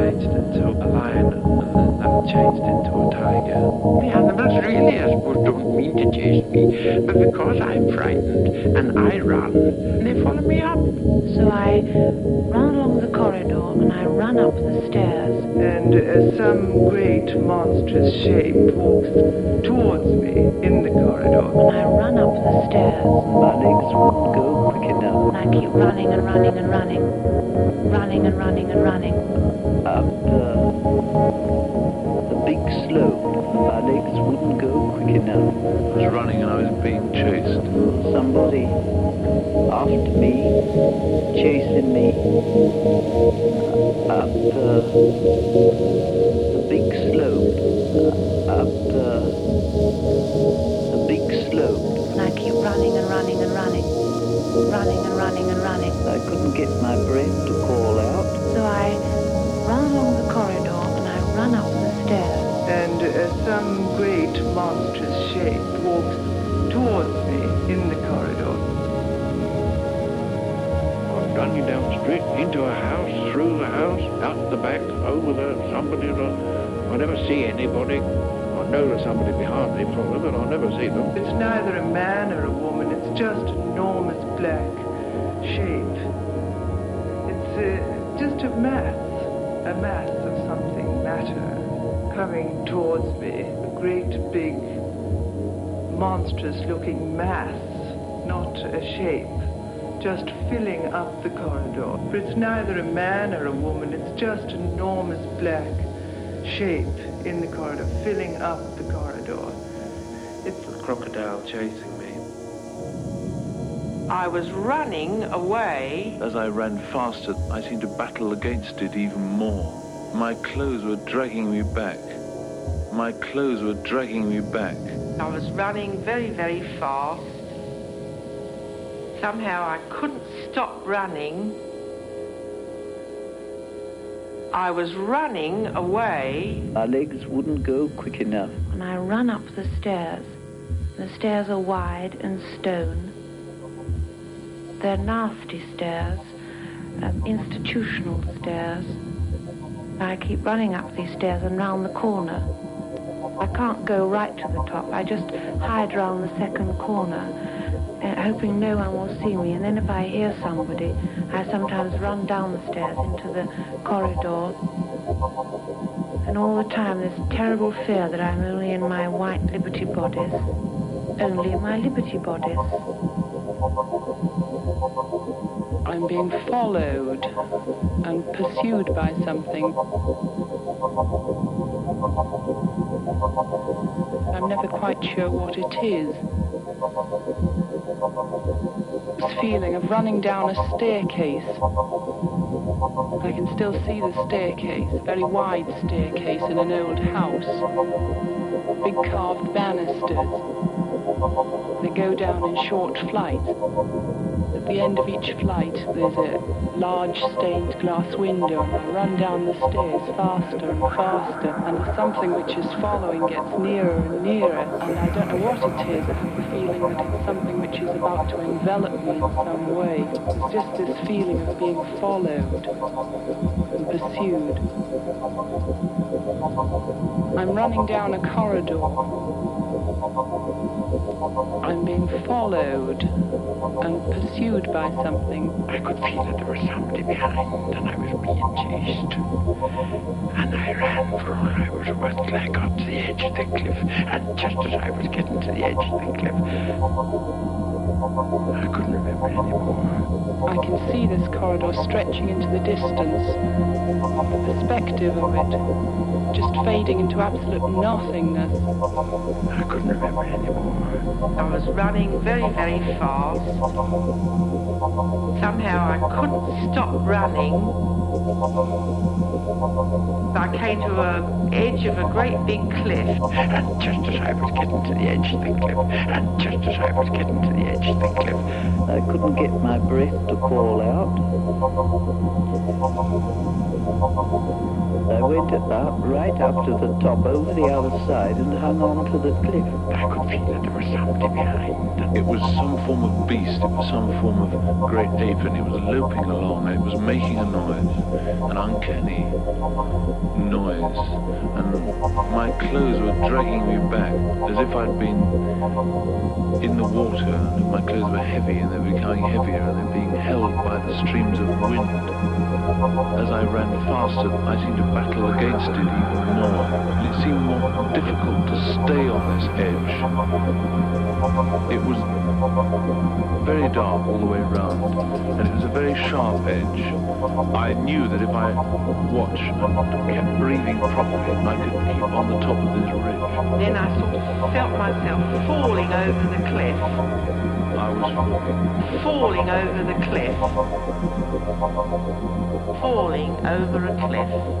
Changed into a lion, and then that changed into a tiger. The animals really, I suppose, don't mean to chase me, but because I'm frightened and I run, they follow me up. So I run along the corridor and I run up the stairs. and uh, some great monstrous shape walks towards me in the corridor. And I run up the stairs. My legs wouldn't go quick enough. And I keep running and running and running. Running and running and running. Up uh, the big slope, my legs wouldn't go quick enough. I was running and I was being chased. Somebody after me, chasing me. Up uh, the big slope. Up uh, the big slope. And I keep running and running and running. Running and running and running. I couldn't get my breath to call monstrous shape walks towards me in the corridor. I'm running down the street, into a house, through the house, out the back, over the somebody. I never see anybody. I know there's somebody behind me probably, but I never see them. It's neither a man or a woman, it's just an enormous black shape. It's uh, just a mass, a mass of something, matter, coming towards me. A great big, monstrous looking mass, not a shape. Just filling up the corridor. But it's neither a man or a woman, it's just an enormous black shape in the corridor, filling up the corridor. It's a crocodile chasing me. I was running away. As I ran faster, I seemed to battle against it even more. My clothes were dragging me back. My clothes were dragging me back. I was running very, very fast. Somehow I couldn't stop running. I was running away. My legs wouldn't go quick enough. And I run up the stairs. The stairs are wide and stone. They're nasty stairs, um, institutional stairs. I keep running up these stairs and round the corner. I can't go right to the top. I just hide round the second corner, uh, hoping no one will see me. And then if I hear somebody, I sometimes run down the stairs into the corridor. And all the time there's terrible fear that I'm only in my white liberty bodice. Only in my liberty bodice. I'm being followed and pursued by something. I'm never quite sure what it is. This feeling of running down a staircase. I can still see the staircase, a very wide staircase in an old house. Big carved banisters. They go down in short flight. At the end of each flight, there's a large stained glass window, and I run down the stairs faster and faster, and something which is following gets nearer and nearer, and I don't know what it is. I have the feeling that it's something which is about to envelop me in some way. It's just this feeling of being followed and pursued. I'm running down a corridor. I'm being followed and pursued by something. I could feel that there was somebody behind and I was being chased. And I ran for all I was worth till I got to the edge of the cliff. And just as I was getting to the edge of the cliff, I couldn't remember anymore. I can see this corridor stretching into the distance. The perspective of it just fading into absolute nothingness. I couldn't remember anymore. I was running very, very fast. Somehow I couldn't stop running. I came to a edge of a great big cliff, and just as I was getting to the edge of the cliff, and just as I was getting to the edge of the cliff, I couldn't get my breath to call out. I went up, right up to the top, over the other side, and hung on to the cliff. I could feel that there was something behind. It was some form of beast, it was some form of great ape, and it was loping along, and it was making a noise, an uncanny noise, and my clothes were dragging me back, as if I'd been in the water, and my clothes were heavy, and they were becoming heavier, and they were being held by the streams of wind. As I ran faster, I seemed to battle against it even more, and it seemed more difficult to stay on this edge. It was very dark all the way round, and it was a very sharp edge. I knew that if I watched and kept breathing properly, I could keep on the top of this ridge. Then I sort of felt myself falling over the cliff, I was falling. falling over the cliff, falling over a cliff.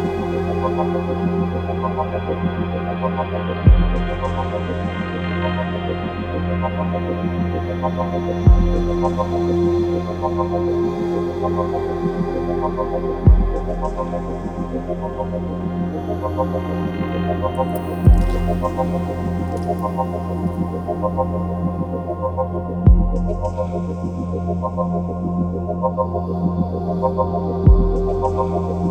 ハハハハ。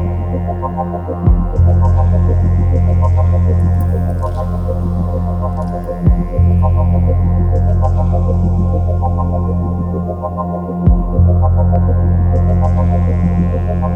Thank you.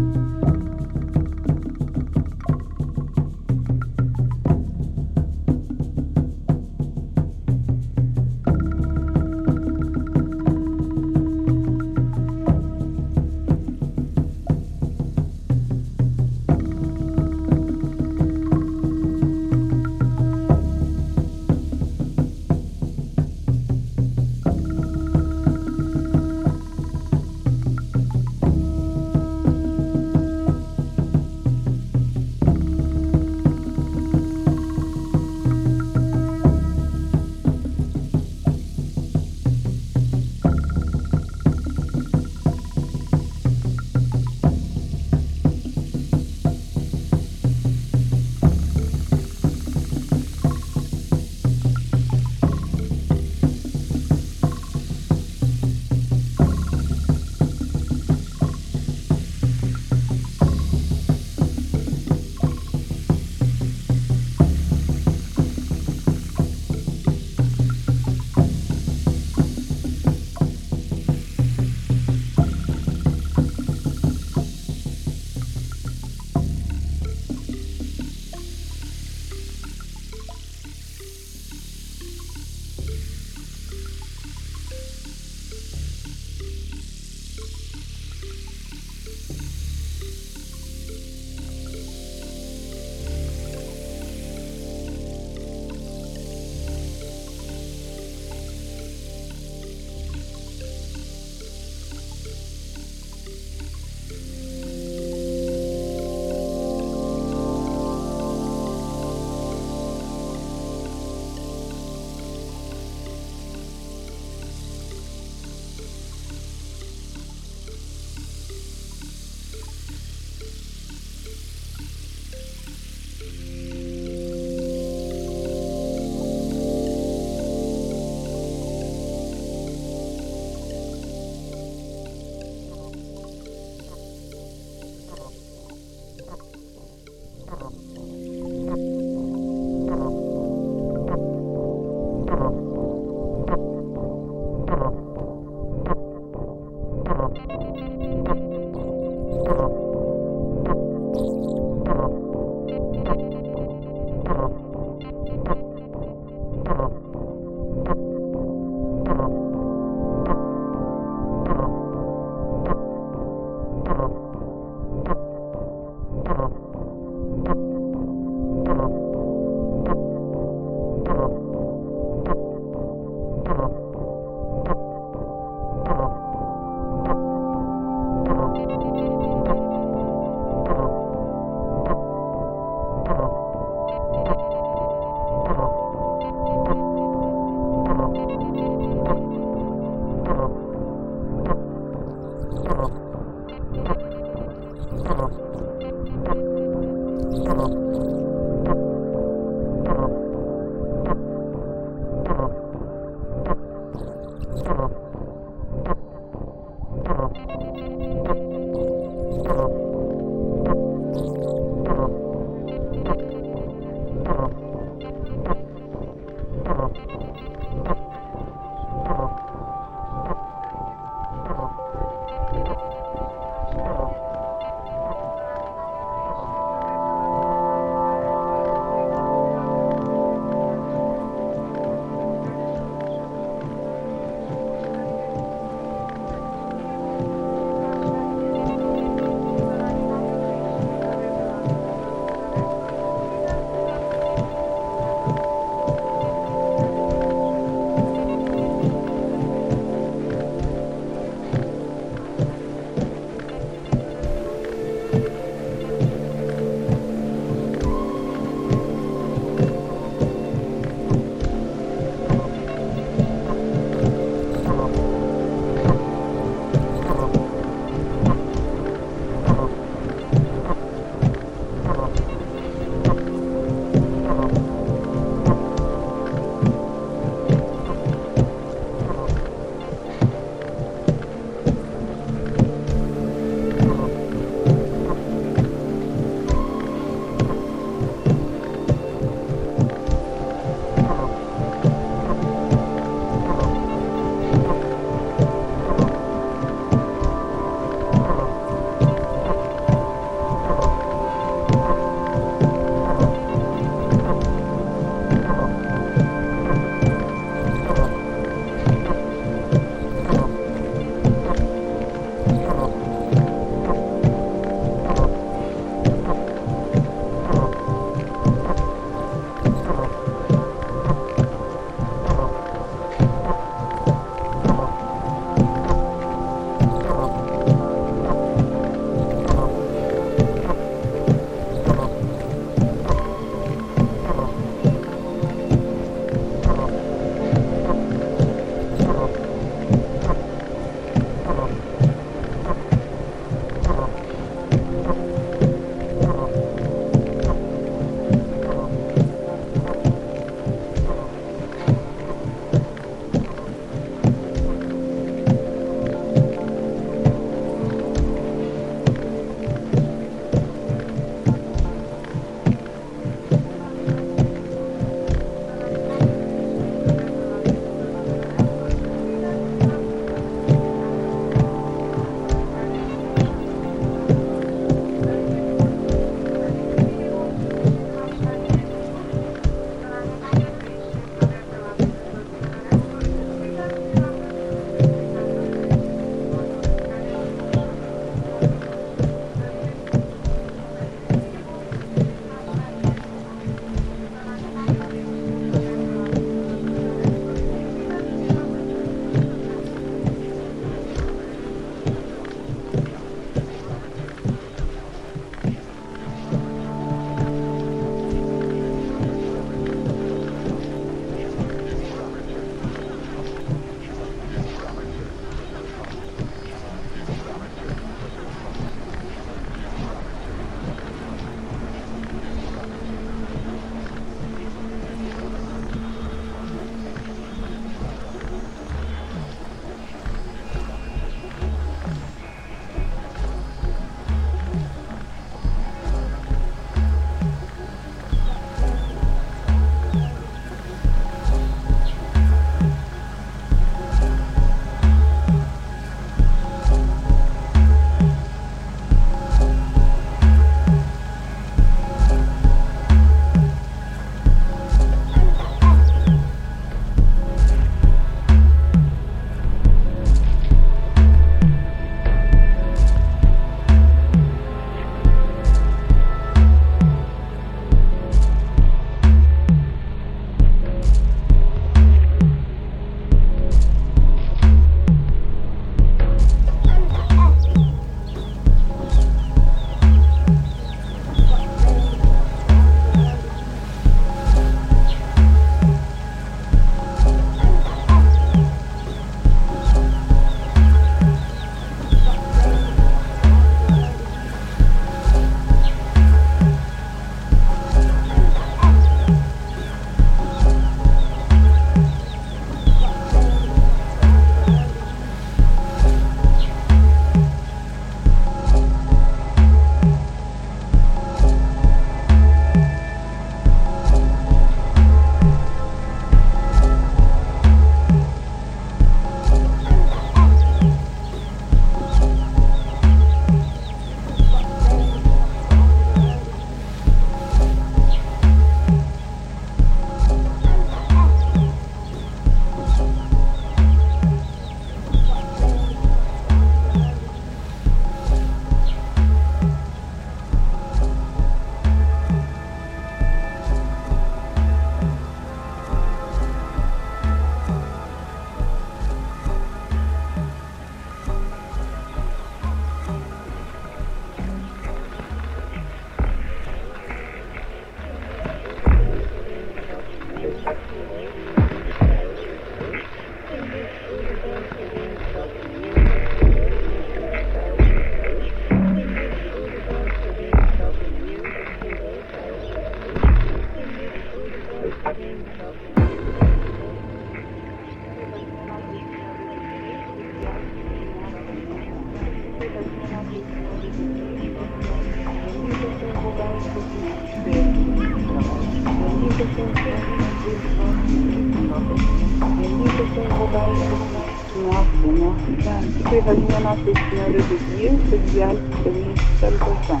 Nossa Senhora do Rio, Filial Feliz Salvação.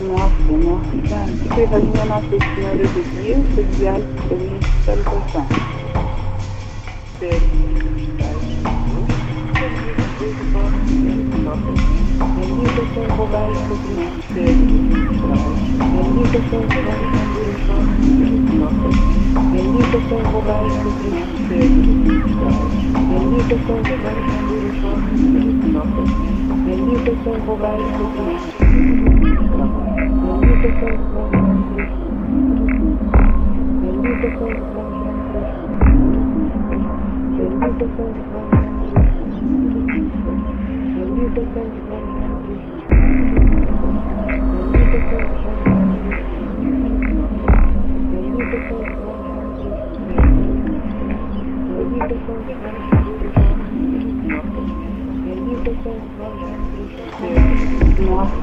Nossa, nossa, que coisa linda Nossa Senhora do Rio, Filial Thank you.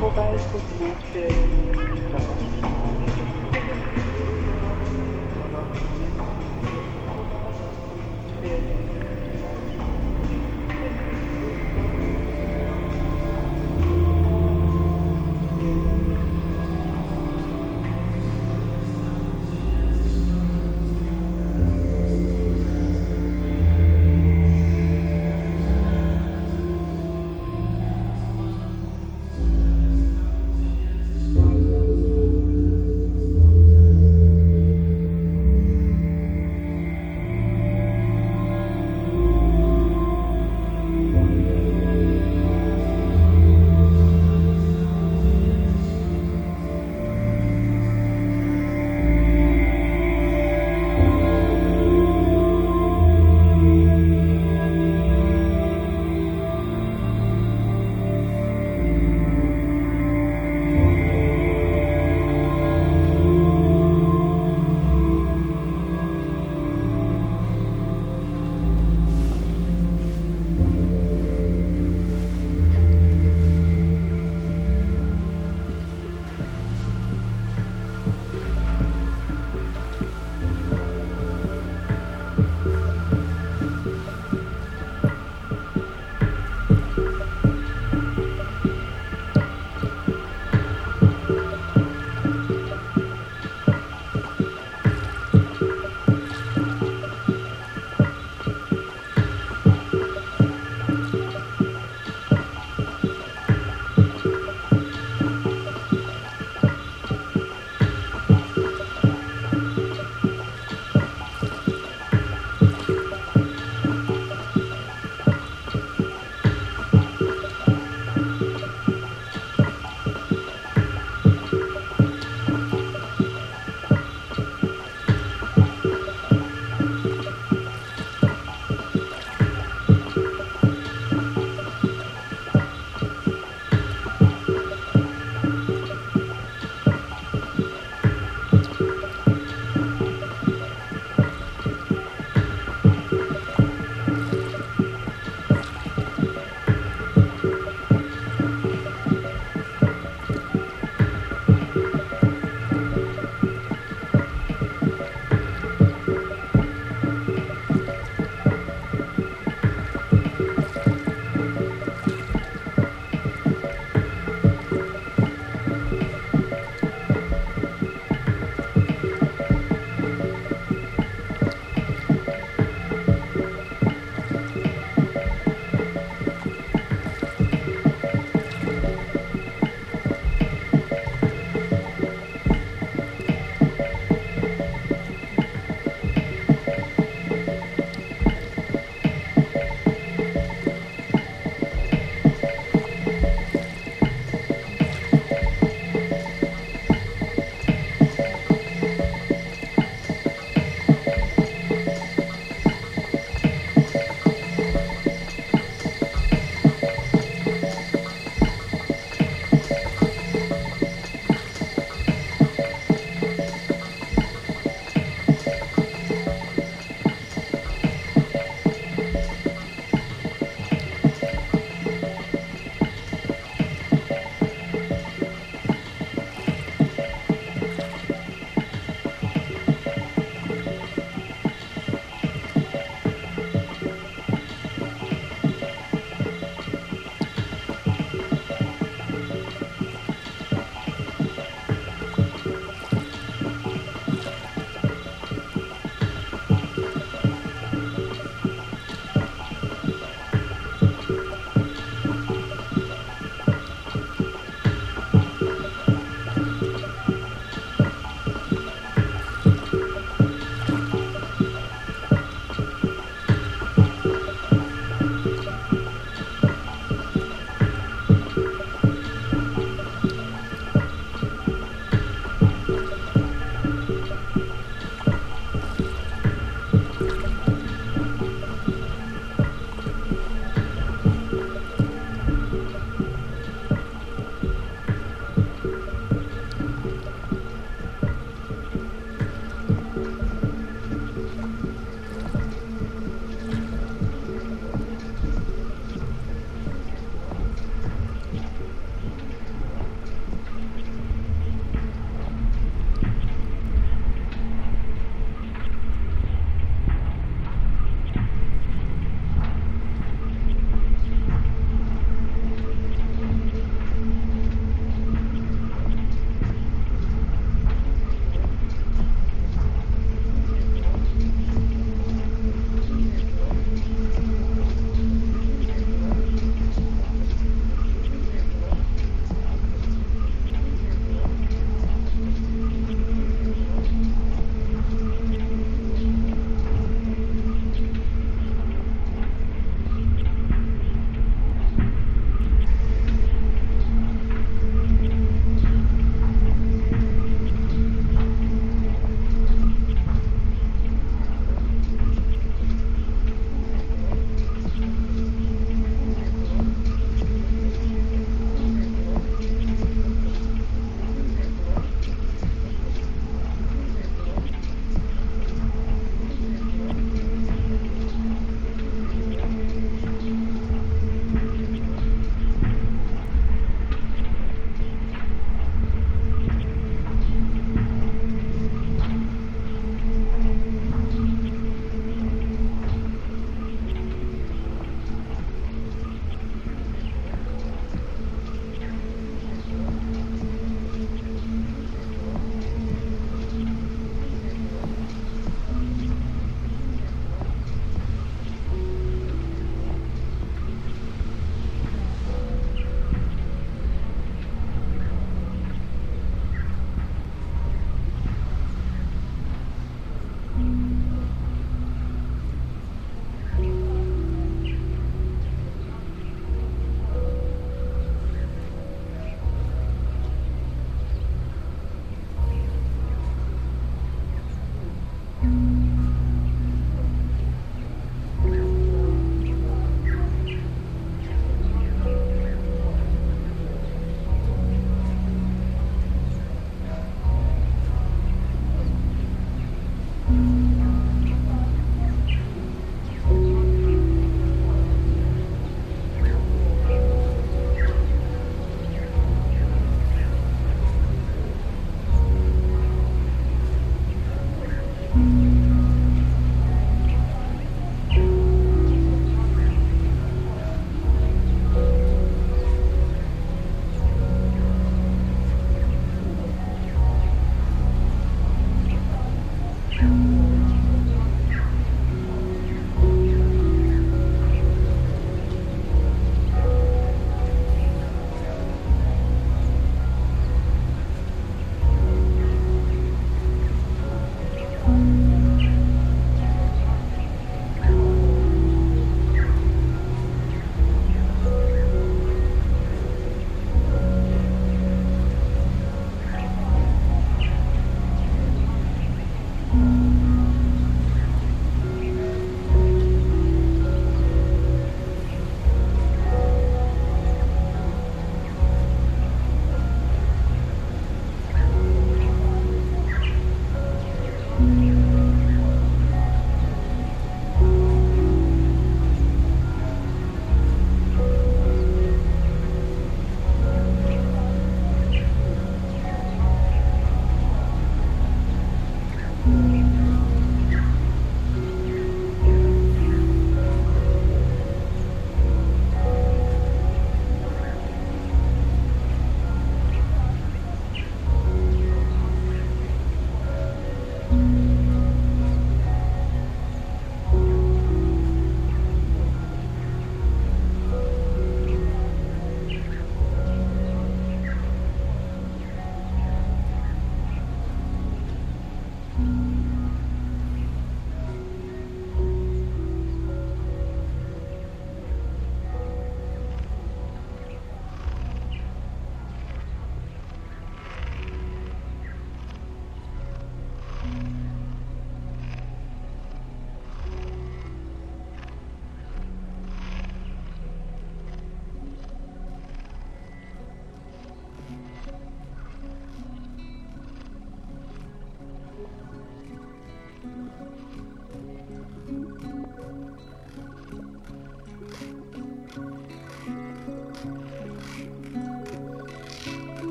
Cobalt Cosmos